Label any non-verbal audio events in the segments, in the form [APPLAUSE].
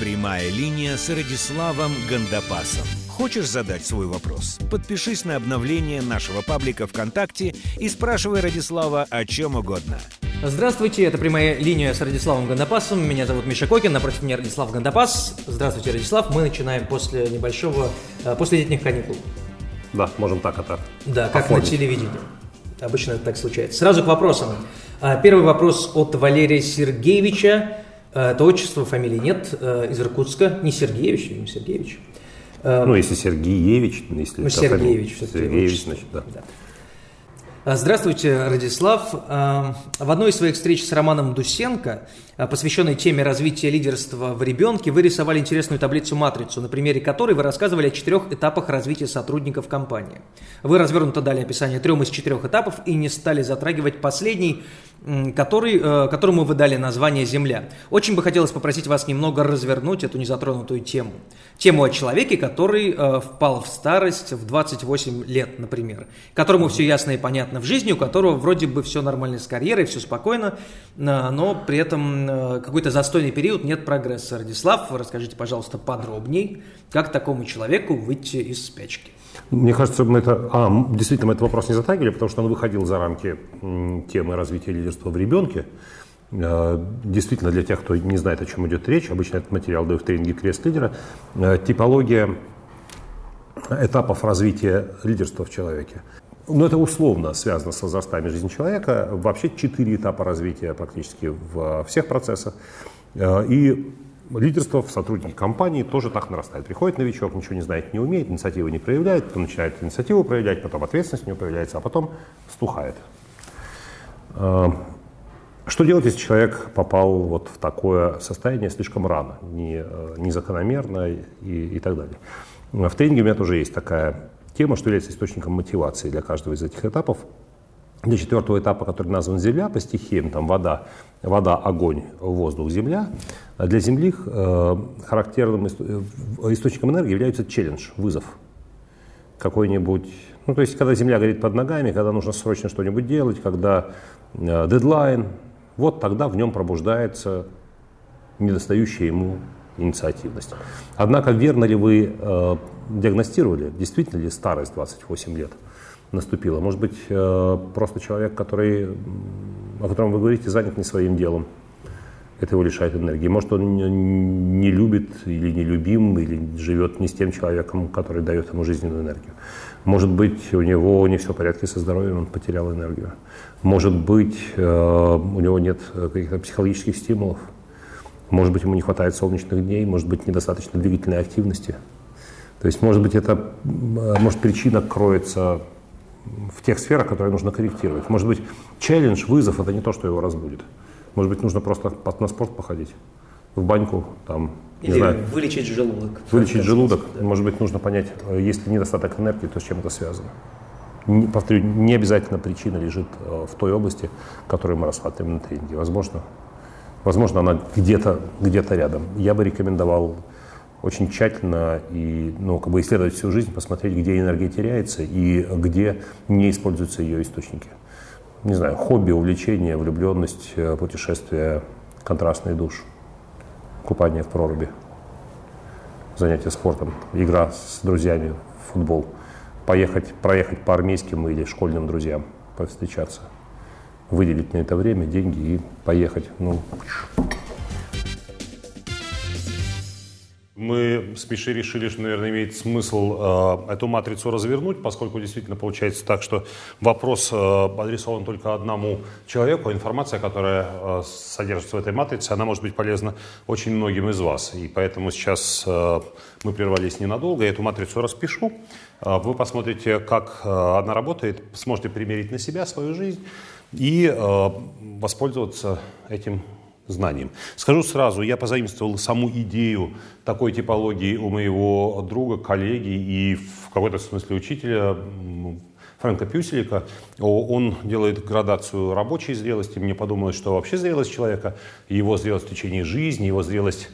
Прямая линия с Радиславом Гандапасом. Хочешь задать свой вопрос? Подпишись на обновление нашего паблика ВКонтакте и спрашивай Радислава о чем угодно. Здравствуйте, это прямая линия с Радиславом Гандапасом. Меня зовут Миша Кокин, напротив меня Радислав Гандапас. Здравствуйте, Радислав. Мы начинаем после небольшого, э, после летних каникул. Да, можем так это. Да, как оформить. на телевидении. Обычно это так случается. Сразу к вопросам. А, первый вопрос от Валерия Сергеевича. Это отчество, фамилии нет, э, из Иркутска. Не Сергеевич, не Сергеевич. А, ну, если Сергеевич, если ну, Сергеевич, все Сергеевич, значит, да. да. Здравствуйте, Радислав. В одной из своих встреч с Романом Дусенко, посвященной теме развития лидерства в ребенке, вы рисовали интересную таблицу-матрицу, на примере которой вы рассказывали о четырех этапах развития сотрудников компании. Вы развернуто дали описание трем из четырех этапов и не стали затрагивать последний, который, э, которому вы дали название «Земля». Очень бы хотелось попросить вас немного развернуть эту незатронутую тему. Тему о человеке, который э, впал в старость в 28 лет, например, которому все ясно и понятно в жизни, у которого вроде бы все нормально с карьерой, все спокойно, э, но при этом какой-то застойный период, нет прогресса. Радислав, расскажите, пожалуйста, подробней, как такому человеку выйти из спячки. Мне кажется, мы это... А, действительно, мы этот вопрос не затрагивали, потому что он выходил за рамки темы развития лидерства в ребенке. Э, действительно, для тех, кто не знает, о чем идет речь, обычно этот материал даю в тренинге «Крест лидера». Э, типология этапов развития лидерства в человеке. Ну, это условно связано с возрастами жизни человека. Вообще четыре этапа развития практически в всех процессах. Э, и лидерство в сотруднике компании тоже так нарастает. Приходит новичок, ничего не знает, не умеет, инициативу не проявляет, потом начинает инициативу проявлять, потом ответственность не проявляется, а потом стухает. Э, что делать, если человек попал вот в такое состояние слишком рано, не, э, незакономерно и, и так далее? В тренинге у меня тоже есть такая тема, что является источником мотивации для каждого из этих этапов. Для четвертого этапа, который назван Земля по стихиям, там вода, вода, огонь, воздух, земля, для Земли э, характерным э, источником энергии является челлендж, вызов. Какой-нибудь, ну то есть, когда Земля горит под ногами, когда нужно срочно что-нибудь делать, когда э, дедлайн, вот тогда в нем пробуждается недостающая ему инициативность. Однако верно ли вы э, диагностировали, действительно ли старость 28 лет наступила? Может быть, э, просто человек, который, о котором вы говорите, занят не своим делом, это его лишает энергии. Может, он не любит или не любим, или живет не с тем человеком, который дает ему жизненную энергию. Может быть, у него не все в порядке со здоровьем, он потерял энергию. Может быть, э, у него нет каких-то психологических стимулов. Может быть, ему не хватает солнечных дней, может быть, недостаточно двигательной активности. То есть, может быть, это, может, причина кроется в тех сферах, которые нужно корректировать. Может быть, челлендж, вызов – это не то, что его разбудит. Может быть, нужно просто на спорт походить, в баньку, там, Или не знаю. вылечить желудок. Вылечить желудок. Да. Может быть, нужно понять, есть ли недостаток энергии, то с чем это связано. Не, повторю, не обязательно причина лежит э, в той области, которую мы рассматриваем на тренинге. Возможно, возможно она где-то где рядом. Я бы рекомендовал очень тщательно и ну, как бы исследовать всю жизнь, посмотреть, где энергия теряется и где не используются ее источники. Не знаю, хобби, увлечение, влюбленность, э, путешествие, контрастный душ, купание в проруби, занятие спортом, игра с друзьями, футбол, поехать, проехать по армейским или школьным друзьям, повстречаться, выделить на это время деньги и поехать. Ну, Мы с Мишей решили, что, наверное, имеет смысл э, эту матрицу развернуть, поскольку действительно получается так, что вопрос э, адресован только одному человеку, а информация, которая э, содержится в этой матрице, она может быть полезна очень многим из вас. И поэтому сейчас э, мы прервались ненадолго, я эту матрицу распишу. Э, вы посмотрите, как э, она работает, сможете примерить на себя свою жизнь и э, воспользоваться этим знанием. Скажу сразу, я позаимствовал саму идею такой типологии у моего друга, коллеги и в какой-то смысле учителя Фрэнка Пюселика. Он делает градацию рабочей зрелости. Мне подумалось, что вообще зрелость человека, его зрелость в течение жизни, его зрелость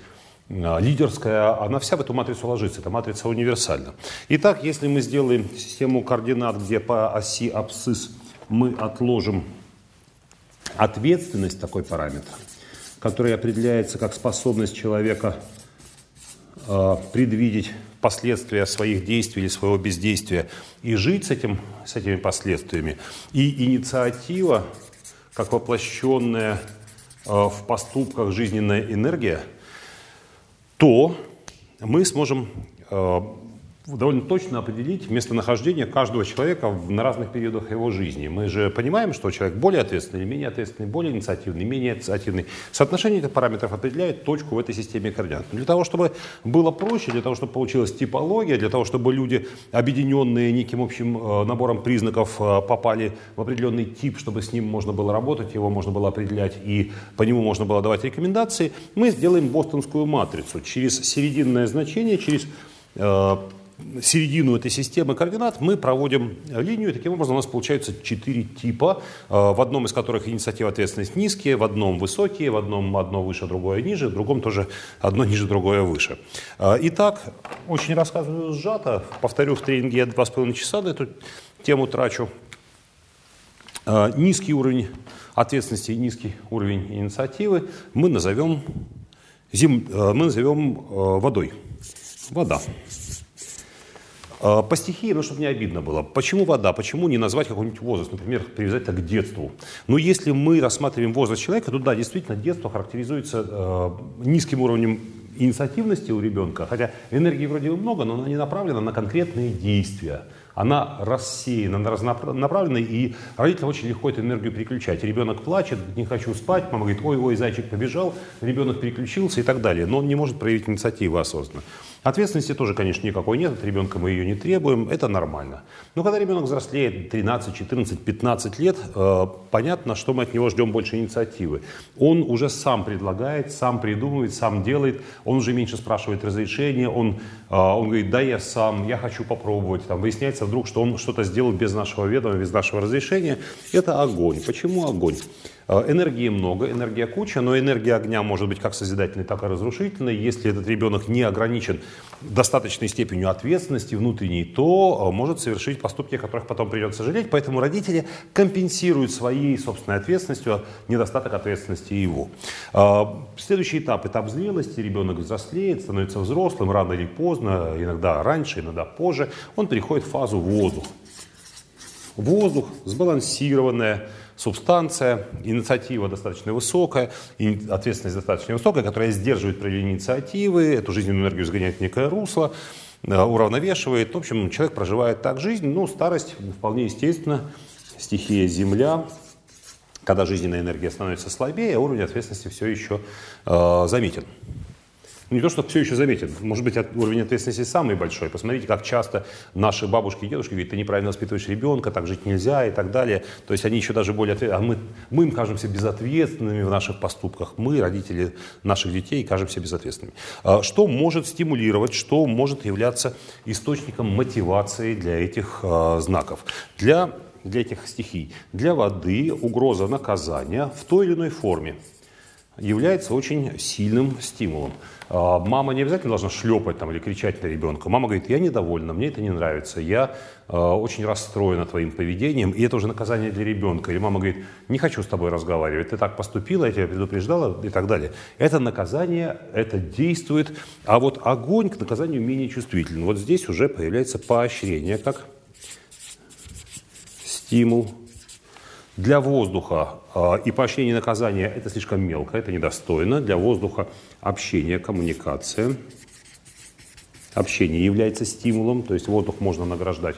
а, лидерская, она вся в эту матрицу ложится. Эта матрица универсальна. Итак, если мы сделаем систему координат, где по оси абсцисс мы отложим ответственность, такой параметр – который определяется как способность человека э, предвидеть последствия своих действий или своего бездействия и жить с, этим, с этими последствиями. И инициатива, как воплощенная э, в поступках жизненная энергия, то мы сможем э, довольно точно определить местонахождение каждого человека на разных периодах его жизни. Мы же понимаем, что человек более ответственный, менее ответственный, более инициативный, менее инициативный. Соотношение этих параметров определяет точку в этой системе координат. Для того, чтобы было проще, для того, чтобы получилась типология, для того, чтобы люди, объединенные неким общим э, набором признаков, э, попали в определенный тип, чтобы с ним можно было работать, его можно было определять и по нему можно было давать рекомендации, мы сделаем бостонскую матрицу через серединное значение, через э, середину этой системы координат мы проводим линию, и таким образом у нас получается четыре типа, э, в одном из которых инициатива ответственность низкие, в одном высокие, в одном одно выше, другое ниже, в другом тоже одно ниже, другое выше. Э, итак, очень рассказываю сжато, повторю в тренинге я два с половиной часа на эту тему трачу. Э, низкий уровень ответственности низкий уровень инициативы мы назовем, зим, мы назовем водой. Вода. А, по стихии, ну, чтобы не обидно было. Почему вода? Почему не назвать какой-нибудь возраст? Например, привязать это к детству. Но если мы рассматриваем возраст человека, то да, действительно, детство характеризуется э, низким уровнем инициативности у ребенка, хотя энергии вроде бы много, но она не направлена на конкретные действия. Она рассеяна, она разнонаправлена, и родителям очень легко эту энергию переключать. Ребенок плачет, не хочу спать, мама говорит, ой-ой, зайчик побежал, ребенок переключился и так далее. Но он не может проявить инициативу осознанно. Ответственности тоже, конечно, никакой нет, от ребенка мы ее не требуем, это нормально. Но когда ребенок взрослеет 13, 14, 15 лет, э, понятно, что мы от него ждем больше инициативы. Он уже сам предлагает, сам придумывает, сам делает, он уже меньше спрашивает разрешения, он, э, он говорит, да, я сам, я хочу попробовать. Там выясняется вдруг, что он что-то сделал без нашего ведома, без нашего разрешения. Это огонь. Почему огонь? Э, энергии много, энергия куча, но энергия огня может быть как созидательной, так и разрушительной. Если этот ребенок не ограничен достаточной степенью ответственности внутренней, то э, может совершить поступки, о которых потом придется жалеть. Поэтому родители компенсируют своей собственной ответственностью недостаток ответственности его. Э, следующий этап, этап зрелости. Ребенок взрослеет, становится взрослым рано или поздно, иногда раньше, иногда позже. Он переходит в фазу воздух. Воздух, сбалансированная, субстанция, инициатива достаточно высокая, и ответственность достаточно высокая, которая сдерживает проявление инициативы, эту жизненную энергию сгоняет в некое русло, э, уравновешивает. В общем, человек проживает так жизнь, ну, старость вполне естественно, стихия Земля, когда жизненная энергия становится слабее, уровень ответственности все еще э, заметен. Ну, не то, что все еще заметен, может быть, уровень ответственности самый большой. Посмотрите, как часто наши бабушки и дедушки говорят, ты неправильно воспитываешь ребенка, так жить нельзя и так далее. То есть они еще даже более ответственны. А мы, мы им кажемся безответственными в наших поступках. Мы, родители наших детей, кажемся безответственными. А что может стимулировать, что может являться источником мотивации для этих э, знаков? Для для этих стихий. Для воды угроза наказания в той или иной форме является очень сильным стимулом. А, мама не обязательно должна шлепать там, или кричать на ребенка. Мама говорит, я недовольна, мне это не нравится, я э, очень расстроена твоим поведением, и это уже наказание для ребенка. Или мама говорит, не хочу с тобой разговаривать, ты так поступила, я тебя предупреждала и так далее. Это наказание, это действует, а вот огонь к наказанию менее чувствителен. Вот здесь уже появляется поощрение как стимул для воздуха и поощрение наказания это слишком мелко, это недостойно. Для воздуха общение, коммуникация. Общение является стимулом, то есть воздух можно награждать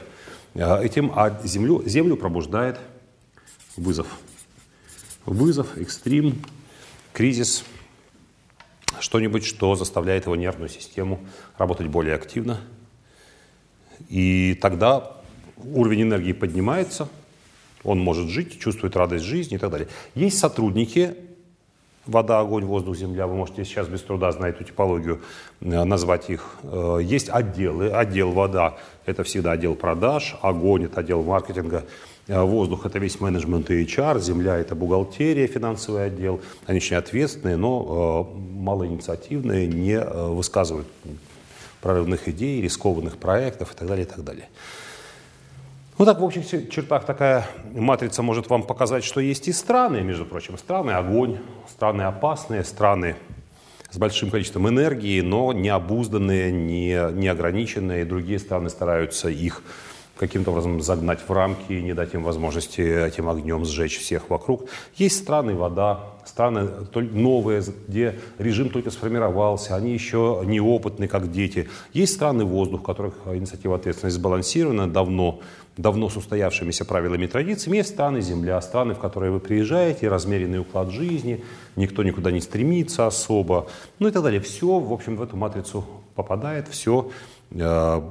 э, этим, а землю, землю пробуждает вызов. Вызов, экстрим, кризис, что-нибудь, что заставляет его нервную систему работать более активно. И тогда уровень энергии поднимается – он может жить, чувствует радость жизни и так далее. Есть сотрудники, вода, огонь, воздух, земля, вы можете сейчас без труда знать эту типологию, э, назвать их. Э, есть отделы, отдел вода – это всегда отдел продаж, огонь – это отдел маркетинга, э, воздух – это весь менеджмент и HR, земля – это бухгалтерия, финансовый отдел. Они очень ответственные, но малоинициативные, не высказывают прорывных идей, рискованных проектов и так далее, и так далее. Ну так, в общих чертах такая матрица может вам показать, что есть и страны, между прочим, страны огонь, страны опасные, страны с большим количеством энергии, но не обузданные, не, не ограниченные. Другие страны стараются их каким-то образом загнать в рамки, не дать им возможности этим огнем сжечь всех вокруг. Есть страны, вода, страны новые, где режим только сформировался, они еще неопытны, как дети. Есть страны, воздух, в которых инициатива ответственности сбалансирована давно, давно с устоявшимися правилами и традициями. Есть страны, земля, страны, в которые вы приезжаете, размеренный уклад жизни, никто никуда не стремится особо, ну и так далее. Все, в общем, в эту матрицу попадает, все э,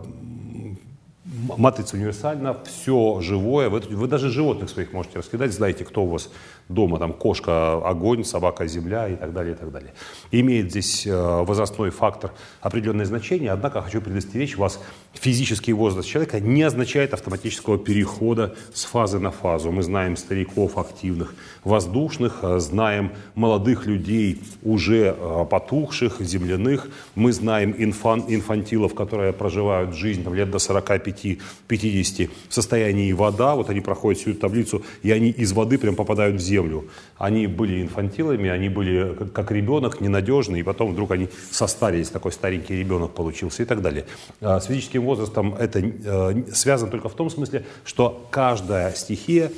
матрица универсальна, все живое. Вы, вы даже животных своих можете раскидать, знаете, кто у вас дома, там кошка огонь, собака земля и так далее, и так далее. Имеет здесь э, возрастной фактор определенное значение, однако хочу предостеречь вас, физический возраст человека не означает автоматического перехода с фазы на фазу. Мы знаем стариков активных, воздушных, э, знаем молодых людей, уже э, потухших, земляных, мы знаем инфан, инфантилов, которые проживают жизнь там, лет до 45-50 в состоянии вода, вот они проходят всю эту таблицу, и они из воды прям попадают в землю. Они были инфантилами, они были как ребенок, ненадежный, и потом вдруг они состарились, такой старенький ребенок получился и так далее. А с физическим возрастом это э, связано только в том смысле, что каждая стихия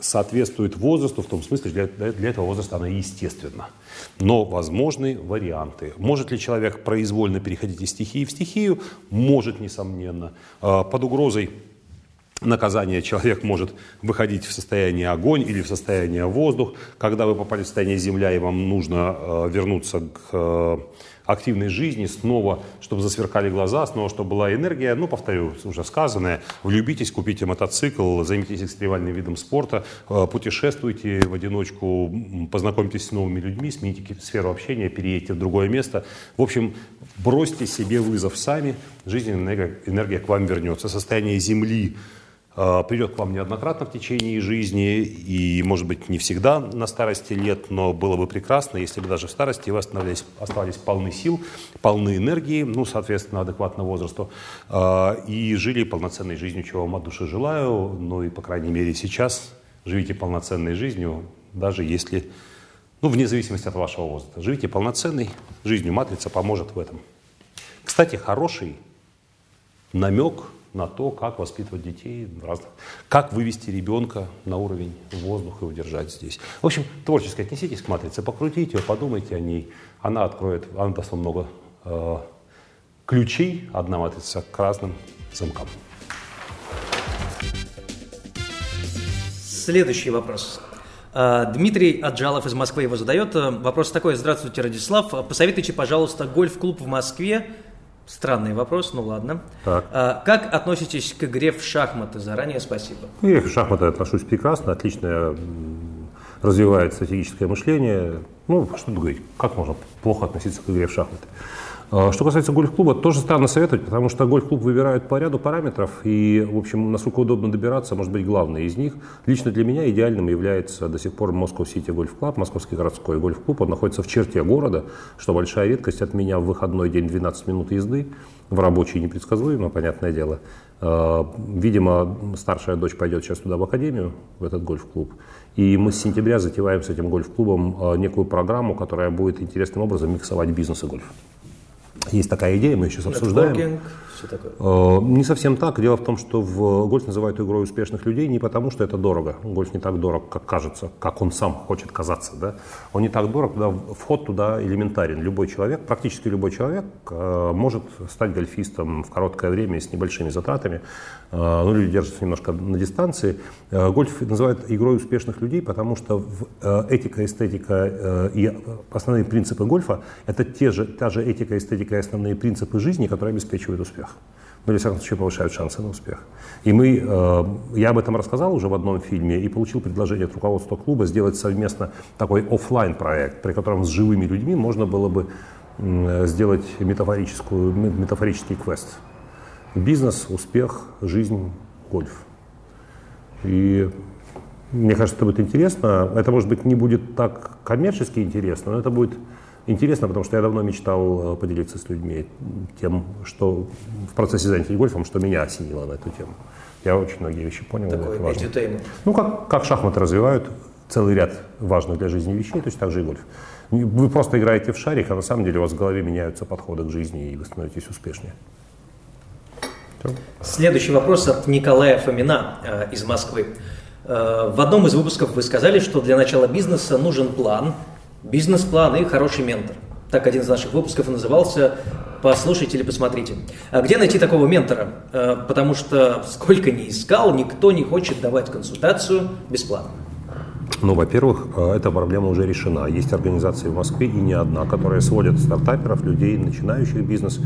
соответствует возрасту, в том смысле, для, для этого возраста она естественна. Но возможны варианты. Может ли человек произвольно переходить из стихии в стихию? Может, несомненно. А, под угрозой наказание человек может выходить в состояние огонь или в состояние воздух. Когда вы попали в состояние земля и вам нужно э, вернуться к э, активной жизни, снова, чтобы засверкали глаза, снова, чтобы была энергия. Ну, повторю уже сказанное, влюбитесь, купите мотоцикл, займитесь экстремальным видом спорта, э, путешествуйте в одиночку, познакомьтесь с новыми людьми, смените сферу общения, переедьте в другое место. В общем, бросьте себе вызов сами, жизненная энергия, к вам вернется. Состояние Земли придет к вам неоднократно в течение жизни, и, может быть, не всегда на старости лет, но было бы прекрасно, если бы даже в старости вы оставались, оставались полны сил, полны энергии, ну, соответственно, адекватно возрасту, э, и жили полноценной жизнью, чего вам от души желаю, ну и, по крайней мере, сейчас живите полноценной жизнью, даже если, ну, вне зависимости от вашего возраста. Живите полноценной жизнью, матрица поможет в этом. Кстати, хороший намек – на то, как воспитывать детей, как вывести ребенка на уровень воздуха и удержать здесь. В общем, творчески отнеситесь к матрице, покрутите ее, подумайте о ней. Она откроет, она даст вам много э, ключей, одна матрица, к разным замкам. Следующий вопрос. Э, Дмитрий Аджалов из Москвы его задает. Э, вопрос такой. Здравствуйте, Радислав. Посоветуйте, пожалуйста, гольф-клуб в Москве Странный вопрос, ну ладно. Так. А, как относитесь к игре в шахматы? Заранее спасибо. Я в шахматы отношусь прекрасно, отлично развивает стратегическое мышление. Ну, что тут говорить, как можно плохо относиться к игре в шахматы? А, что касается гольф-клуба, тоже странно советовать, потому что гольф-клуб выбирают по ряду параметров, и, в общем, насколько удобно добираться, может быть, главный из них. Лично для меня идеальным является до сих пор Moscow City Golf Club, Московский городской гольф-клуб. Он находится в черте города, что большая редкость от меня в выходной день 12 минут езды, в рабочий непредсказуемо, понятное дело. А, видимо, старшая дочь пойдет сейчас туда в академию, в этот гольф-клуб. И мы с сентября затеваем с этим гольф-клубом а, некую программу, которая будет интересным образом миксовать бизнес и гольф. Есть такая идея, мы сейчас обсуждаем. Все такое. Э, не совсем так. Дело в том, что в гольф называют игрой успешных людей не потому, что это дорого. Гольф не так дорог, как кажется, как он сам хочет казаться. Да? Он не так дорог, туда, вход туда элементарен. Любой человек, практически любой человек э, может стать гольфистом в короткое время с небольшими затратами. Э, ну, люди держатся немножко на дистанции. Гольф называют игрой успешных людей, потому что этика, эстетика и основные принципы гольфа – это те же, та же этика, эстетика и основные принципы жизни, которые обеспечивают успех. Ну, или, в всяком случае, повышают шансы на успех. И мы, э, я об этом рассказал уже в одном фильме и получил предложение от руководства клуба сделать совместно такой офлайн проект, при котором с живыми людьми можно было бы сделать метафорическую, метафорический квест. Бизнес, успех, жизнь, гольф. И мне кажется, это будет интересно. Это, может быть, не будет так коммерчески интересно, но это будет интересно, потому что я давно мечтал э, поделиться с людьми тем, что в процессе занятий гольфом, что меня осенило на эту тему. Я очень многие вещи понял. Такой это важно. Ну, как, как шахматы развивают целый ряд важных для жизни вещей, то есть также и гольф. Вы просто играете в шарик, а на самом деле у вас в голове меняются подходы к жизни, и вы становитесь успешнее. Следующий вопрос от Николая Фомина э, из Москвы. Э, в одном из выпусков вы сказали, что для начала бизнеса нужен план, бизнес-план и хороший ментор. Так один из наших выпусков назывался «Послушайте или посмотрите». А где найти такого ментора? Э, потому что сколько ни искал, никто не хочет давать консультацию бесплатно. Ну, во-первых, э, эта проблема уже решена. Есть организации в Москве и не одна, которые сводят стартаперов, людей, начинающих бизнес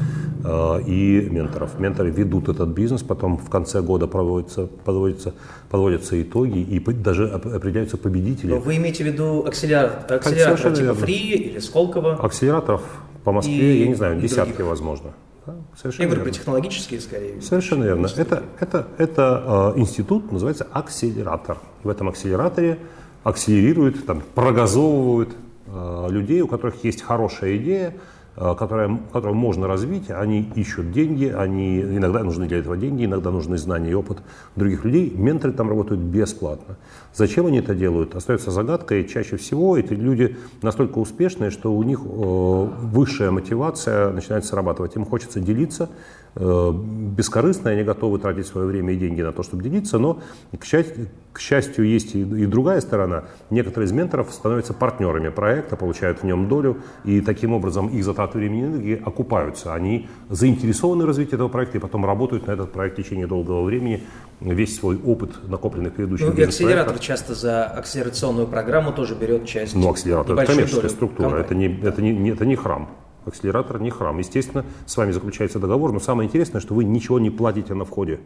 э, и менторов. Менторы ведут этот бизнес, потом в конце года проводятся, подводятся, подводятся итоги и даже определяются победители. Но вы имеете в виду акселератор, акселератор типа Фри или Сколково? Акселераторов по Москве, и, я не знаю, десятки, других. возможно. Да, совершенно говорю про технологические, скорее. Совершенно верно. Это, это, это э, институт, называется акселератор. В этом акселераторе акселерируют, там, прогазовывают э, людей, у которых есть хорошая идея, э, которая, которую можно развить, они ищут деньги, они, иногда нужны для этого деньги, иногда нужны знания и опыт других людей. Менторы там работают бесплатно. Зачем они это делают, остается загадкой. Чаще всего эти люди настолько успешные, что у них э, высшая мотивация начинает срабатывать. Им хочется делиться, Э, бескорыстно, они готовы тратить свое время и деньги на то, чтобы делиться, но, к счастью, к счастью есть и, и другая сторона. Некоторые из менторов становятся партнерами проекта, получают в нем долю, и таким образом их затраты времени и энергии окупаются. Они заинтересованы в развитии этого проекта и потом работают на этот проект в течение долгого времени, весь свой опыт, накопленный в предыдущих Ну и акселератор часто за акселерационную программу тоже берет часть. Ну, акселератор – это коммерческая структура, это не, это, не, это не храм. Акселератор не храм. Естественно, с вами заключается договор, но самое интересное, что вы ничего не платите на входе.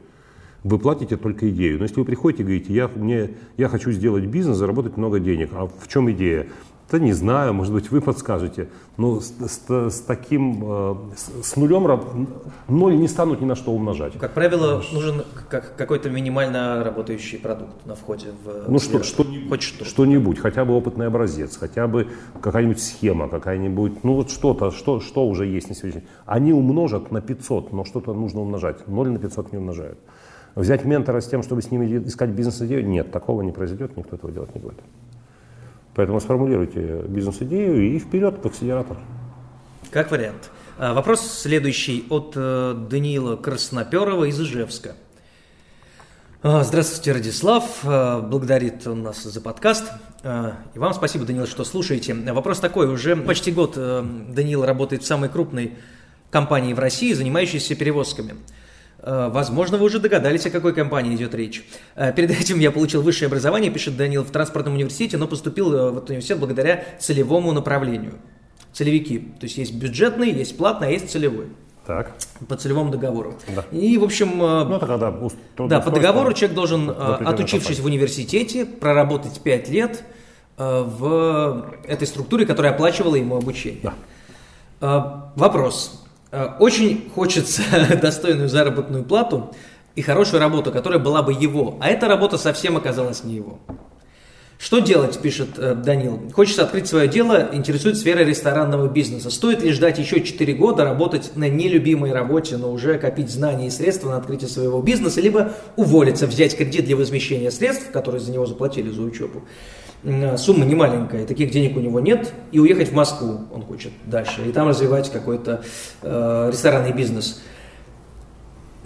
Вы платите только идею. Но если вы приходите и говорите, я, мне, я хочу сделать бизнес, заработать много денег, а в чем идея? Да не знаю, может быть, вы подскажете. Но с, с, с таким, э, с, нулем ноль не станут ни на что умножать. Как правило, нужен как, какой-то минимально работающий продукт на входе в Ну что, что, Хоть что что-нибудь, хотя бы опытный образец, хотя бы какая-нибудь схема, какая-нибудь, ну вот что-то, что, что уже есть на сегодня. Они умножат на 500, но что-то нужно умножать. Ноль на 500 не умножают. Взять ментора с тем, чтобы с ними искать бизнес-идею, нет, такого не произойдет, никто этого делать не будет. Поэтому сформулируйте бизнес-идею и вперед в акселератор. Как вариант. А, вопрос следующий от э, Даниила Красноперова из Ижевска. А, здравствуйте, Радислав. А, благодарит он нас за подкаст. И вам спасибо, Даниил, что слушаете. Вопрос такой. Уже почти год э, Даниил работает в самой крупной компании в России, занимающейся перевозками. Э, возможно, вы уже догадались, о какой компании идет речь. Э, перед этим я получил высшее образование, пишет Данил, в транспортном университете, но поступил э, в этот университет благодаря целевому направлению. Целевики. То есть есть бюджетный, есть платный, а есть целевой. Так. По целевому договору. Да. И, в общем, ну, это когда да, по договору человек должен, отучившись в университете, проработать 5 лет в этой структуре, которая оплачивала ему обучение. Да. Вопрос. Э, очень хочется [LAUGHS] достойную заработную плату и хорошую работу, которая была бы его. А эта работа совсем оказалась не его. Что делать, пишет э, Данил. Хочется открыть свое дело, интересует сфера ресторанного бизнеса. Стоит ли ждать еще 4 года, работать на нелюбимой работе, но уже копить знания и средства на открытие своего бизнеса, либо уволиться, взять кредит для возмещения средств, которые за него заплатили за учебу, сумма не маленькая, таких денег у него нет, и уехать в Москву он хочет дальше, и там развивать какой-то э, ресторанный бизнес.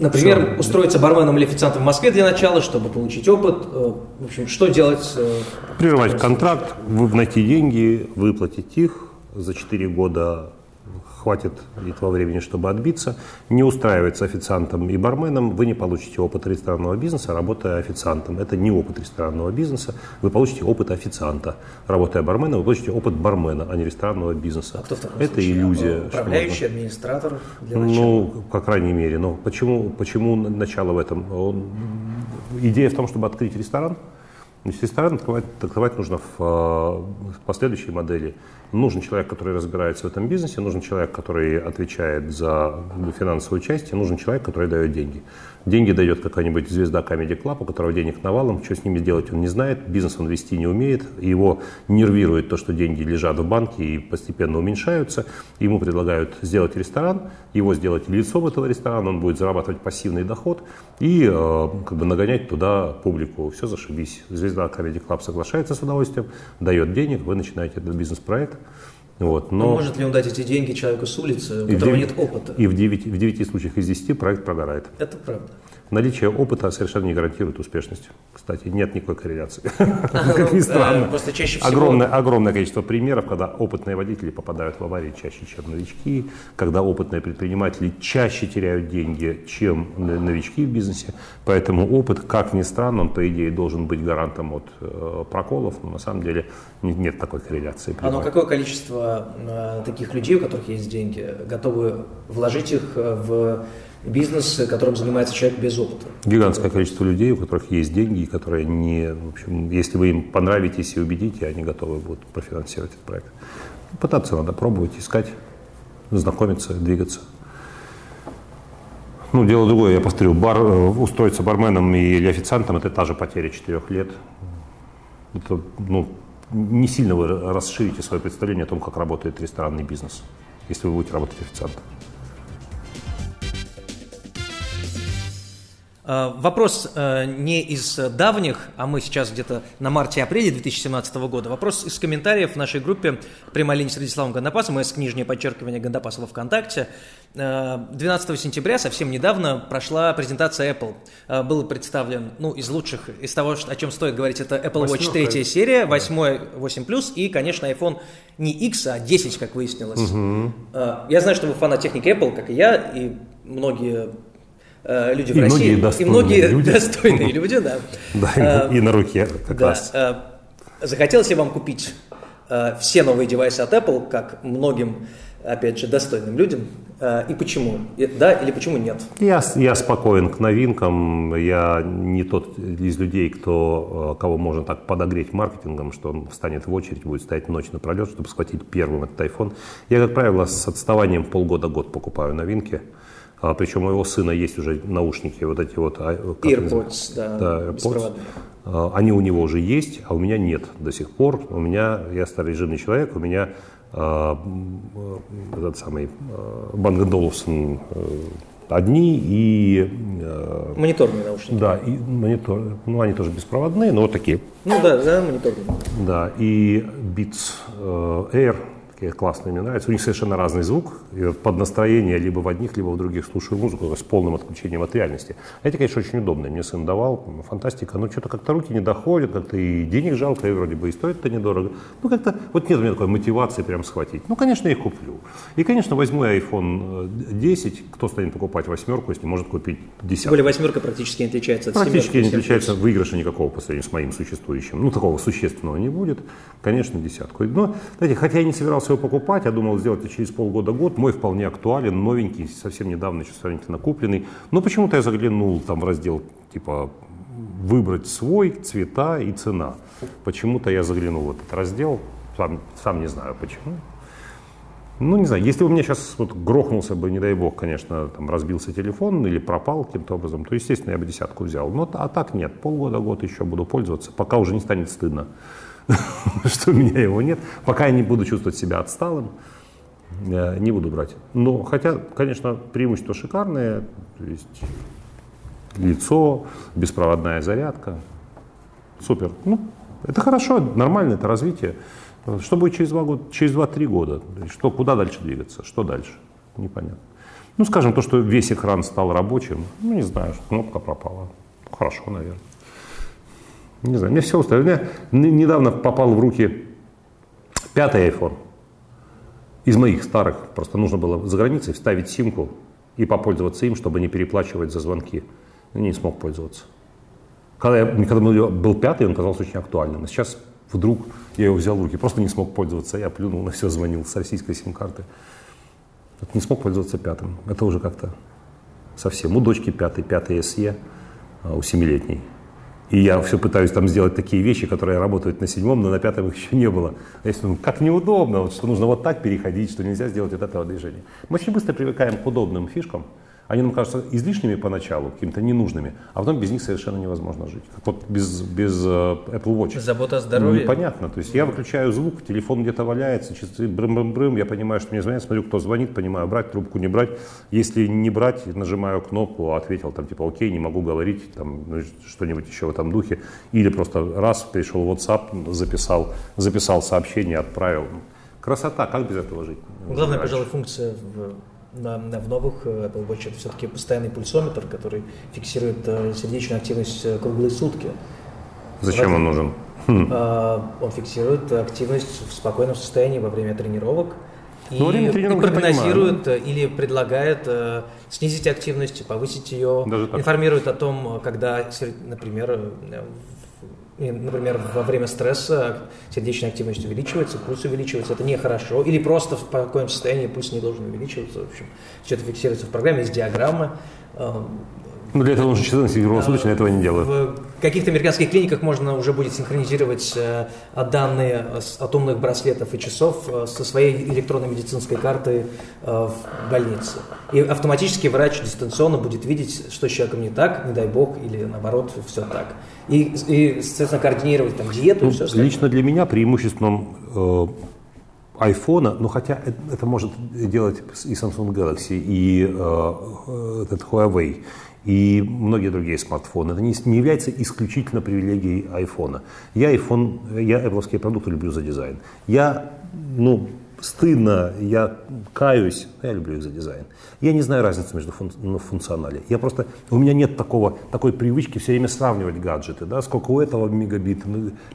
Например, Все. устроиться барменом или официантом в Москве для начала, чтобы получить опыт. Э, в общем, что делать? Э, Прервать контракт, найти деньги, выплатить их за 4 года хватит этого времени, чтобы отбиться. Не устраивается официантом и барменом, вы не получите опыт ресторанного бизнеса, работая официантом. Это не опыт ресторанного бизнеса, вы получите опыт официанта. Работая барменом, вы получите опыт бармена, а не ресторанного бизнеса. А кто в таком Это случае? иллюзия. Управляющий, администратор для Ну, по крайней мере. Но почему, почему начало в этом? Он, идея в том, чтобы открыть ресторан. То есть ресторан открывать, открывать нужно в, в последующей модели. Нужен человек, который разбирается в этом бизнесе, нужен человек, который отвечает за финансовую часть, и нужен человек, который дает деньги. Деньги дает какая-нибудь звезда Comedy Club, у которого денег навалом, что с ними сделать он не знает, бизнес он вести не умеет, его нервирует то, что деньги лежат в банке и постепенно уменьшаются. Ему предлагают сделать ресторан, его сделать лицом этого ресторана, он будет зарабатывать пассивный доход и э, как бы нагонять туда публику. Все зашибись. Звезда Comedy Club соглашается с удовольствием, дает денег, вы начинаете этот бизнес-проект. Вот, но... но может ли он дать эти деньги человеку с улицы, у которого 9, нет опыта? И в 9, в 9 случаях из 10 проект прогорает. Это правда. Наличие опыта совершенно не гарантирует успешность. Кстати, нет никакой корреляции. [LAUGHS] Как ни ну, странно. Просто чаще всего... Огромное, огромное количество примеров, когда опытные водители попадают в аварии чаще, чем новички, когда опытные предприниматели чаще теряют деньги, чем новички в бизнесе. Поэтому опыт, как ни странно, он, по идее, должен быть гарантом от э, проколов, но на самом деле нет такой корреляции. А ну какое количество э, таких людей, у которых есть деньги, готовы вложить их э, в бизнес, которым занимается человек без опыта. Гигантское количество людей, у которых есть деньги, которые не, в общем, если вы им понравитесь и убедите, они готовы будут профинансировать этот проект. Пытаться надо пробовать, искать, знакомиться, двигаться. Ну, дело другое, я повторю, бар, э, устроиться барменом или официантом – это та же потеря четырех лет. Это, ну, не сильно вы расширите свое представление о том, как работает ресторанный бизнес, если вы будете работать официантом. Вопрос э, не из давних, а мы сейчас где-то на марте-апреле 2017 года. Вопрос из комментариев в нашей группе «Прямая линия с Радиславом Гандапасом», с нижнее подчеркивание Гандапасова ВКонтакте. 12 э, сентября, совсем недавно, прошла презентация Apple. Был представлен, ну, из лучших, из того, о чем стоит говорить, это Apple Watch 3 серия, 8, 8 Plus и, конечно, iPhone не X, а 10, как выяснилось. Угу. Я знаю, что вы фанат техники Apple, как и я, и многие Э, люди и в России. и многие люди. [LAUGHS] достойные люди, да. [LAUGHS] Да, и на руке как раз. Э, захотелось ли вам купить э, все новые девайсы от Apple, как многим, опять же, достойным людям, и почему? Да или почему нет? Я, я спокоен к новинкам. Я не тот из людей, кто, кого можно так подогреть маркетингом, что он встанет в очередь, будет стоять ночь напролет, чтобы схватить первым этот iPhone. Я, как правило, с отставанием полгода-год покупаю новинки. А, причем у его сына есть уже наушники, вот эти вот... А, AirPods, да, да AirPods. А, они у него уже есть, а у меня нет до сих пор. У меня, я старорежимный человек, у меня а, этот самый Банган Олufsen э, одни и... Э, мониторные наушники. Да, и монитор, ну они тоже беспроводные, но вот такие. Ну да, да, мониторные. Да, и Beats э, Air такие классные, мне нравятся. У них совершенно разный звук. Под настроение либо в одних, либо в других слушаю музыку с полным отключением от реальности. Эти, конечно, очень удобные. Мне сын давал, фантастика. Но что-то как-то руки не доходят, как-то и денег жалко, и вроде бы и стоит это недорого. Ну, как-то вот нет у меня такой мотивации прям схватить. Ну, конечно, я их куплю. И, конечно, возьму я iPhone 10. Э, Кто станет покупать восьмерку, если может купить десятку? Более восьмерка практически не отличается от Практически не отличается. Выигрыша никакого по сравнению с моим существующим. Ну, такого существенного не будет. Конечно, десятку. Но, знаете, хотя я не собирался его покупать, я думал сделать это через полгода-год. Мой вполне актуален, новенький, совсем недавно еще сравнительно купленный. Но почему-то я заглянул там в раздел типа выбрать свой, цвета и цена. Почему-то я заглянул в этот раздел, сам, сам не знаю почему. Ну, не знаю, если у меня сейчас вот грохнулся бы, не дай бог, конечно, там разбился телефон или пропал каким-то образом, то, естественно, я бы десятку взял. Но, а так нет, полгода, год еще буду пользоваться, пока уже не станет стыдно. [LAUGHS] что у меня его нет. Пока я не буду чувствовать себя отсталым, не буду брать. Но хотя, конечно, преимущества шикарные. То есть лицо, беспроводная зарядка. Супер. Ну, это хорошо, нормально, это развитие. Что будет через два года, через два-три года? Что, куда дальше двигаться? Что дальше? Непонятно. Ну, скажем, то, что весь экран стал рабочим, ну, не знаю, кнопка пропала. Хорошо, наверное. Не знаю, мне все устраивает. Мне недавно попал в руки пятый iPhone. Из моих старых. Просто нужно было за границей вставить симку и попользоваться им, чтобы не переплачивать за звонки. Не смог пользоваться. Когда, я, когда был пятый, он казался очень актуальным. А сейчас вдруг я его взял в руки, просто не смог пользоваться. Я плюнул на все, звонил с российской сим-карты. Вот не смог пользоваться пятым. Это уже как-то совсем. У дочки пятый, пятый SE, а у семилетней. И я все пытаюсь там сделать такие вещи, которые работают на седьмом, но на пятом их [LAUGHS] еще не было. А я думаю, как неудобно, вот, что нужно вот так переходить, что нельзя сделать вот этого движения. Мы очень быстро привыкаем к удобным фишкам, они нам кажутся излишними поначалу, какими-то ненужными, а потом без них совершенно невозможно жить. Как вот без, без э, Apple Watch. Забота о здоровье. Непонятно. То есть я выключаю звук, телефон где-то валяется, часы брым-брым-брым, я понимаю, что мне звонят, смотрю, кто звонит, понимаю, брать трубку, не брать. Если не брать, нажимаю кнопку, ответил там типа окей, не могу говорить, там ну, что-нибудь еще в этом духе. Или просто раз, перешел в WhatsApp, записал, записал сообщение, отправил. Красота, как без этого жить? Главная, пожалуй, функция в, в новых э, Apple Watch это все-таки постоянный пульсометр, который фиксирует э, сердечную активность э, круглые сутки. Зачем он нужен? [LAUGHS] Он фиксирует активность в спокойном состоянии во время тренировок и, ну, время и прогнозирует или предлагает э, снизить активность, повысить ее, информирует о том, когда, например, например, во время стресса сердечная активность увеличивается, пульс увеличивается, это нехорошо, или просто в спокойном состоянии пульс не должен увеличиваться, в общем, все это фиксируется в программе, есть диаграмма. Ну, для этого нужно часы круглосуточно, этого не делают. В каких-то американских клиниках можно уже будет синхронизировать э, данные от умных браслетов и часов э, со своей электронной медицинской картой э, в больнице. И автоматически врач дистанционно будет видеть, что с человеком не так, не дай бог, или наоборот, все так. И, и соответственно, координировать там диету ну, и все остальное. Лично для меня преимуществом э, айфона, но хотя это, это может делать и Samsung Galaxy, и э, этот Huawei, и многие другие смартфоны. Это не, не является исключительно привилегией айфона. Я iPhone, я Apple продукты люблю за дизайн. Я, ну, стыдно, я каюсь, я люблю их за дизайн. Я не знаю разницы между фун, ну, функционале. Я просто, у меня нет такого, такой привычки все время сравнивать гаджеты, да, сколько у этого мегабит,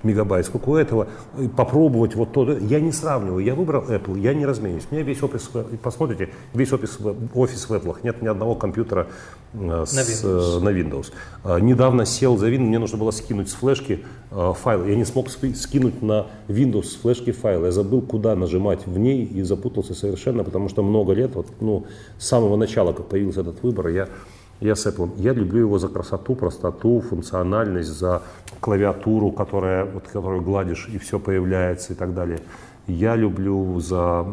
мегабайт, сколько у этого, попробовать вот то. Я не сравниваю, я выбрал Apple, я не разменюсь. У меня весь офис, посмотрите, весь офис, офис в Apple, нет ни одного компьютера э, с, на Windows. На Windows. Недавно сел за Windows, мне нужно было скинуть с флешки э, файл. Я не смог скинуть на Windows с флешки файл. Я забыл, куда нажимать в ней и запутался совершенно, потому что много лет, вот, ну, с самого начала, как появился этот выбор, я, я с Apple, я люблю его за красоту, простоту, функциональность, за клавиатуру, которая, вот, которую гладишь и все появляется и так далее. Я люблю за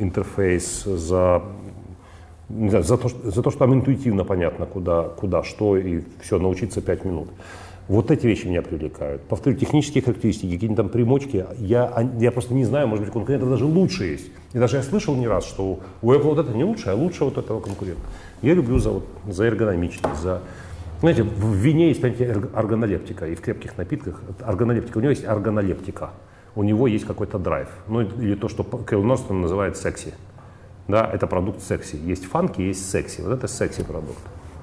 интерфейс, за не знаю, за то, за то, что там интуитивно понятно, куда, куда что, и все, научиться 5 минут. Вот эти вещи меня привлекают. Повторю, технические характеристики, какие-нибудь там примочки, я, я просто не знаю, может быть, у конкурента даже лучше есть. И даже я слышал не раз, что у Apple вот это не лучше, а лучше вот этого конкурента. Я люблю за, вот, за эргономичность, за... Знаете, в вине есть понятие органолептика, и в крепких напитках органолептика. У него есть органолептика, у него есть какой-то драйв. Ну или то, что Кейл Норстон называет секси. Да, это продукт секси. Есть фанки, есть секси. Вот это секси-продукт,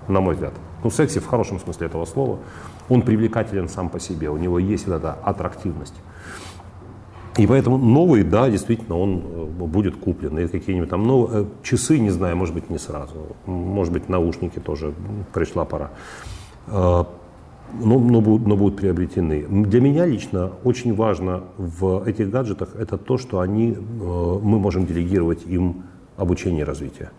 на мой взгляд. Ну, секси в хорошем смысле этого слова он привлекателен сам по себе, у него есть вот эта аттрактивность. И поэтому новый, да, действительно, он э, будет куплен. И какие-нибудь там новые э, часы, не знаю, может быть, не сразу. Может быть, наушники тоже пришла пора. Э, но, но, будут, но будут приобретены. Для меня лично очень важно в этих гаджетах это то, что они, мы можем делегировать им обучение и развитие.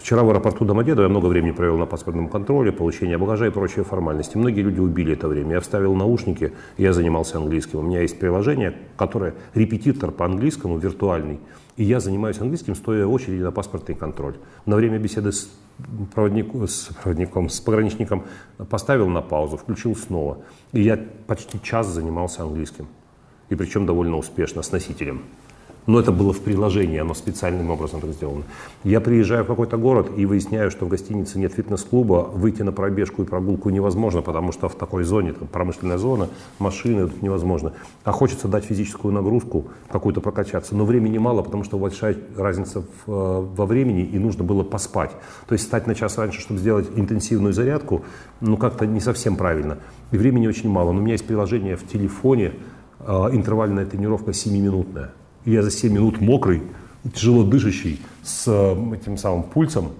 Вчера в аэропорту Домодедово я много времени провел на паспортном контроле, получение багажа и прочие формальности. Многие люди убили это время. Я вставил наушники, я занимался английским. У меня есть приложение, которое репетитор по английскому, виртуальный. И я занимаюсь английским, стоя в очереди на паспортный контроль. На время беседы с, проводнику, с проводником, с пограничником поставил на паузу, включил снова. И я почти час занимался английским. И причем довольно успешно, с носителем но это было в приложении, оно специальным образом так сделано. Я приезжаю в какой-то город и выясняю, что в гостинице нет фитнес-клуба, выйти на пробежку и прогулку невозможно, потому что в такой зоне, там, промышленная зона, машины тут невозможно. А хочется дать физическую нагрузку, какую-то прокачаться, но времени мало, потому что большая разница в, э, во времени и нужно было поспать. То есть встать на час раньше, чтобы сделать интенсивную зарядку, ну как-то не совсем правильно. И времени очень мало. Но у меня есть приложение в телефоне, э, интервальная тренировка 7-минутная. Я за 7 минут мокрый, тяжело дышащий, с э, этим самым пульсом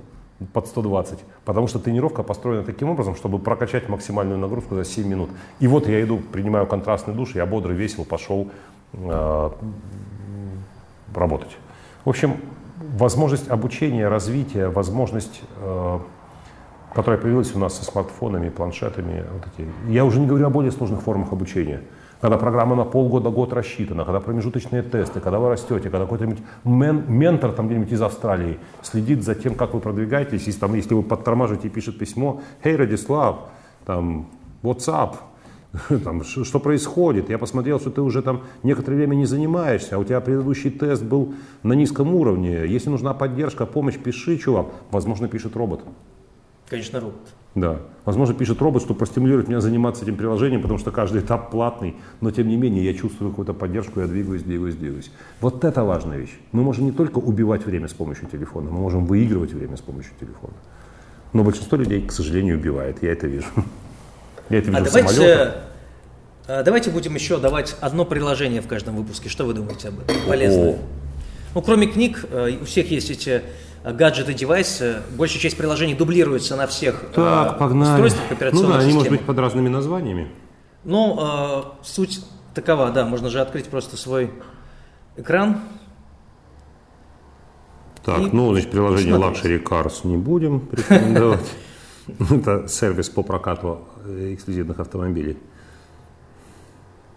под 120. Потому что тренировка построена таким образом, чтобы прокачать максимальную нагрузку за 7 минут. И вот я иду, принимаю контрастный душ, я бодрый, весел, пошел э, работать. В общем, возможность обучения, развития, возможность, э, которая появилась у нас со смартфонами, планшетами, вот эти. я уже не говорю о более сложных формах обучения – когда программа на полгода-год рассчитана, когда промежуточные тесты, когда вы растете, когда какой-то мен, ментор там где-нибудь из Австралии следит за тем, как вы продвигаетесь, если, там, если вы подтормаживаете и пишет письмо, «Хей, Радислав, там, what's up?» [LAUGHS] там, что происходит? Я посмотрел, что ты уже там некоторое время не занимаешься, а у тебя предыдущий тест был на низком уровне. Если нужна поддержка, помощь, пиши, чувак. Возможно, пишет робот. Конечно, робот. Да. Возможно, пишет робот, что простимулирует меня заниматься этим приложением, потому что каждый этап платный, но тем не менее я чувствую какую-то поддержку, я двигаюсь, двигаюсь, двигаюсь. Вот это важная вещь. Мы можем не только убивать время с помощью телефона, мы можем выигрывать время с помощью телефона. Но большинство людей, к сожалению, убивает. Я это вижу. Я это вижу а в давайте, самолетах. а давайте будем еще давать одно приложение в каждом выпуске. Что вы думаете об этом? Полезное. О. Ну, кроме книг, э, у всех есть эти гаджеты, девайсы. Большая часть приложений дублируется на всех э, Так, погнали. устройствах Ну операционных да, они, может быть, под разными названиями. Ну, э, суть такова, да, можно же открыть просто свой экран. Так, И ну, значит, приложение. Luxury Cars не будем рекомендовать. [LAUGHS] Это сервис по прокату э, эксклюзивных автомобилей.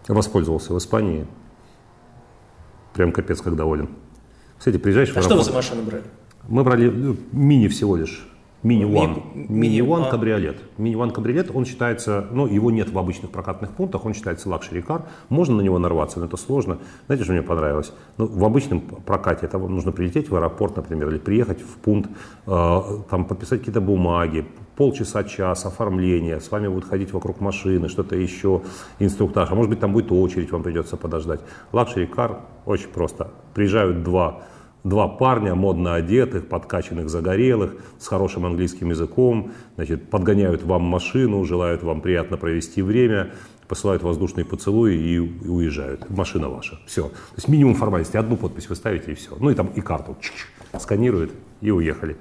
Воспользовался в Испании. Прям капец как доволен. Кстати, приезжаешь в А что вы за машину брали? Мы брали ну, мини всего лишь. Мини Ми- One. ми- Мини One а. кабриолет. Мини One кабриолет, он считается, ну, его нет в обычных прокатных пунктах, он считается luxury car. Можно на него нарваться, но это сложно. Знаете, что мне понравилось? Ну, в обычном прокате это нужно прилететь в аэропорт, например, или приехать в пункт, э, там подписать какие-то бумаги, полчаса, час, оформление, с вами будут ходить вокруг машины, что-то еще, инструктаж, а может быть там будет очередь, вам придется подождать. Luxury car очень просто. Приезжают два Два парня, модно одетых, подкачанных, загорелых, с хорошим английским языком, значит, подгоняют вам машину, желают вам приятно провести время, посылают воздушные поцелуи и, уезжают. Машина ваша. Все. То есть минимум формальности. Одну подпись вы ставите и все. Ну и там и карту чик-чик, сканируют и уехали.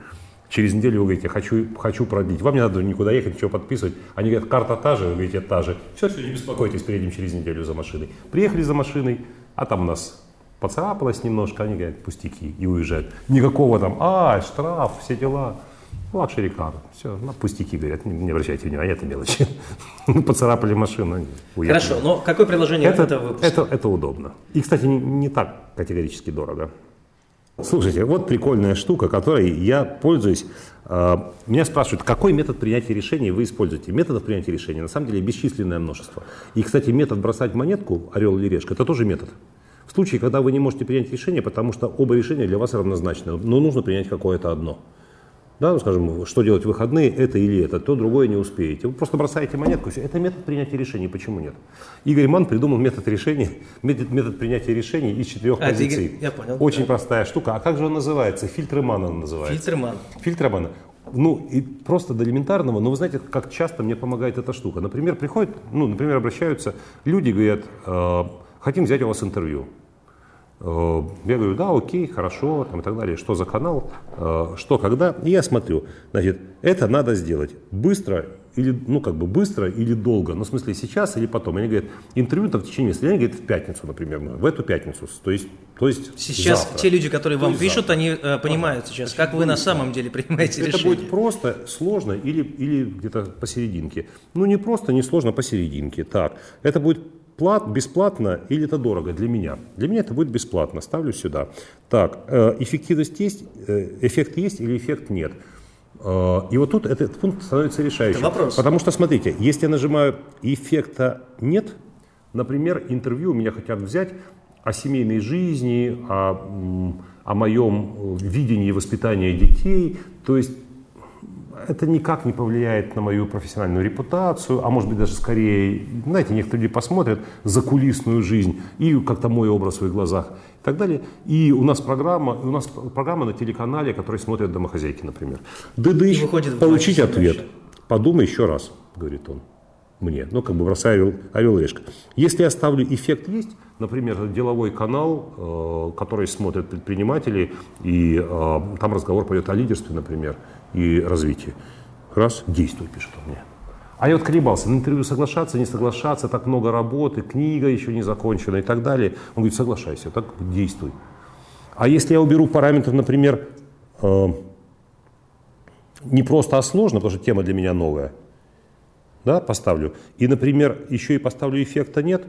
Через неделю вы говорите, хочу, хочу продлить. Вам не надо никуда ехать, ничего подписывать. Они говорят, карта та же, вы говорите, та же. Все, все, не беспокойтесь, приедем через неделю за машиной. Приехали за машиной, а там у нас поцарапалось немножко, они говорят, пустяки, и уезжают. Никакого там, а, штраф, все дела. Luxury car, все, ну, пустяки, говорят, не, не обращайте внимания, это мелочи. [LAUGHS] Ну, Поцарапали машину, уехали. Хорошо, но какое приложение Это, это выпуск? это, это удобно. И, кстати, не, не так категорически дорого. Слушайте, вот прикольная штука, которой я пользуюсь. А, Меня спрашивают, какой метод принятия решений вы используете? Методов принятия решений на самом деле бесчисленное множество. И, кстати, метод бросать монетку, орел или решка, это тоже метод. Случае, когда вы не можете принять решение, потому что оба решения для вас равнозначны, но нужно принять какое-то одно. Да, ну, скажем, что делать в выходные, это или это, то другое не успеете. Вы просто бросаете монетку, это метод принятия решений, почему нет? Игорь Ман придумал метод решения, метод, метод принятия решений из четырех А, позиций. Игорь- я понял, Очень да. простая штука. А как же он называется? Фильтры Мана он называется. Фильтрман. Фильтр Мана. Ну, и просто до элементарного, но вы знаете, как часто мне помогает эта штука. Например, приходят, ну, например, обращаются люди, говорят, «Э, хотим взять у вас интервью. Э, Я говорю, да, окей, хорошо, там, и так далее. Что за канал, э, что, когда. И я смотрю, значит, это надо сделать быстро или, ну, как бы быстро или долго. Ну, в смысле, сейчас или потом. Они говорят, интервью там в течение месяца. Они говорят, в пятницу, например, в эту пятницу. То есть, то есть Сейчас завтра. те люди, которые То вам пишут, завтра. они э, понимают сейчас, как вы на самом деле принимаете Это решение. будет просто, сложно или, или где-то посерединке. Ну, не просто, не сложно, посерединке. Так, это будет плат, бесплатно или это дорого для меня? Для меня это будет бесплатно. Ставлю сюда. Так, э, эффективность есть, э, эффект есть или эффект нет? Э, И вот тут этот пункт становится решающим. Это вопрос. Потому что, смотрите, если я нажимаю «эффекта нет», например, интервью у меня хотят взять о семейной жизни, о, о моем видении воспитания детей, то есть это никак не повлияет на мою профессиональную репутацию, а может быть даже скорее, знаете, некоторые люди посмотрят закулисную жизнь и как-то мой образ в их глазах и так далее. И у нас программа, у нас программа на телеканале, который смотрят домохозяйки, например. Дыдыщ, выходит получить ответ. Подумай еще раз, говорит он мне. Ну, как бы бросаю орел, орел решка. Если я ставлю эффект есть, например, деловой канал, э, который смотрят предприниматели, и э, там разговор пойдет о лидерстве, например, и развитии. Раз, действуй, пишет он мне. А я вот колебался, на интервью соглашаться, не соглашаться, так много работы, книга еще не закончена и так далее. Он говорит, соглашайся, так действуй. А если я уберу параметр, например, э, не просто, а сложно, потому что тема для меня новая, да, поставлю, и, например, еще и поставлю эффекта нет,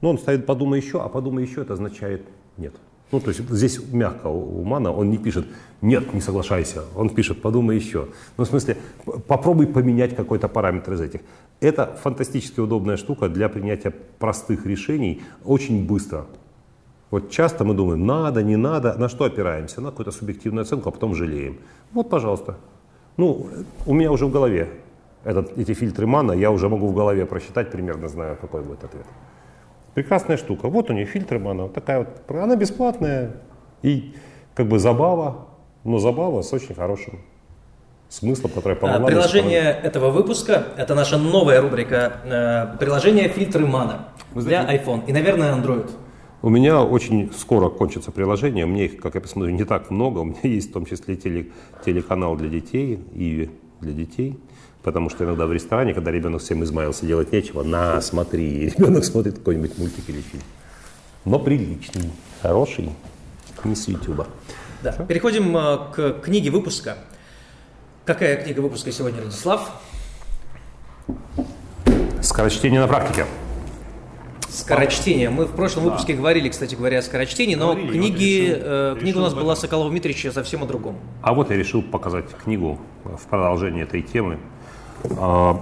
ну, он ставит «подумай еще», а «подумай еще» это означает «нет». Ну, то есть здесь мягко у Мана, он не пишет «нет, не соглашайся», он пишет «подумай еще». Ну, в смысле, попробуй поменять какой-то параметр из этих. Это фантастически удобная штука для принятия простых решений очень быстро. Вот часто мы думаем, надо, не надо, на что опираемся? На какую-то субъективную оценку, а потом жалеем. Вот, пожалуйста, Ну, у меня уже в голове этот, эти фильтры мана, я уже могу в голове просчитать, примерно знаю, какой будет ответ. Прекрасная штука. Вот у нее фильтры мана, вот такая вот, она бесплатная и как бы забава, но забава с очень хорошим смыслом, который помогла. Приложение этого выпуска – это наша новая рубрика э, «Приложение фильтры мана» для iPhone и, наверное, Android. У меня очень скоро кончится приложение. У меня их, как я посмотрю, не так много. У меня есть в том числе теле, телеканал для детей и для детей. Потому что иногда в ресторане, когда ребенок всем измаился, делать нечего, на, смотри, и [LAUGHS] ребенок смотрит какой-нибудь мультик или фильм. Но приличный, хороший, не с YouTube. Да. Переходим э, к книге выпуска. Какая книга выпуска сегодня, Радислав? Скорочтение на практике. Скорочтение. Мы в прошлом да. выпуске говорили, кстати говоря, о скорочтении, но говорили, книги, решил, э, книга у нас была Соколова Митрича совсем о другом. А вот я решил показать книгу в продолжении этой темы. А,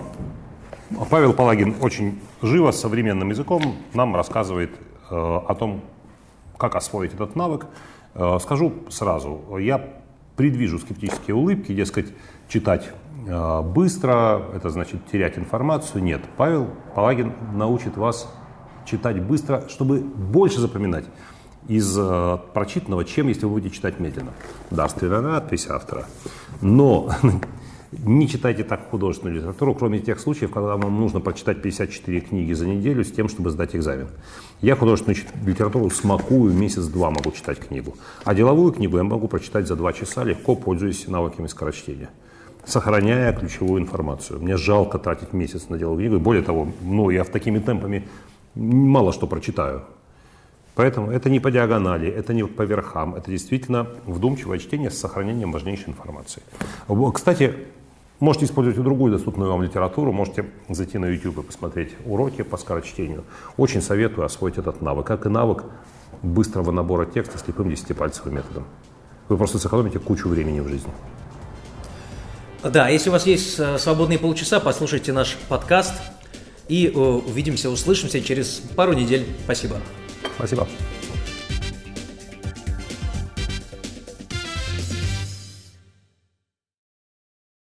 Павел Палагин очень живо, современным языком нам рассказывает э, о том, как освоить этот навык. Э, скажу сразу, я предвижу скептические улыбки, дескать, читать э, быстро, это значит терять информацию. Нет, Павел Палагин научит вас читать быстро, чтобы больше запоминать из прочитанного, чем если вы будете читать медленно. Дарственная надпись автора. Но [LAUGHS] не читайте так художественную литературу, кроме тех случаев, когда вам нужно прочитать 54 книги за неделю с тем, чтобы сдать экзамен. Я художественную литературу смакую, месяц-два могу читать книгу. А деловую книгу я могу прочитать за два часа, легко пользуясь навыками скорочтения сохраняя ключевую информацию. Мне жалко тратить месяц на деловую книгу. Более того, ну, я в такими темпами мало что прочитаю. Поэтому это не по диагонали, это не по верхам, это действительно вдумчивое чтение с сохранением важнейшей информации. Кстати, Можете использовать и другую доступную вам литературу, можете зайти на YouTube и посмотреть уроки по скорочтению. Очень советую освоить этот навык, как и навык быстрого набора текста слепым десятипальцевым методом. Вы просто сэкономите кучу времени в жизни. Да, если у вас есть э, свободные полчаса, послушайте наш подкаст и э, увидимся, услышимся через пару недель. Спасибо. Спасибо.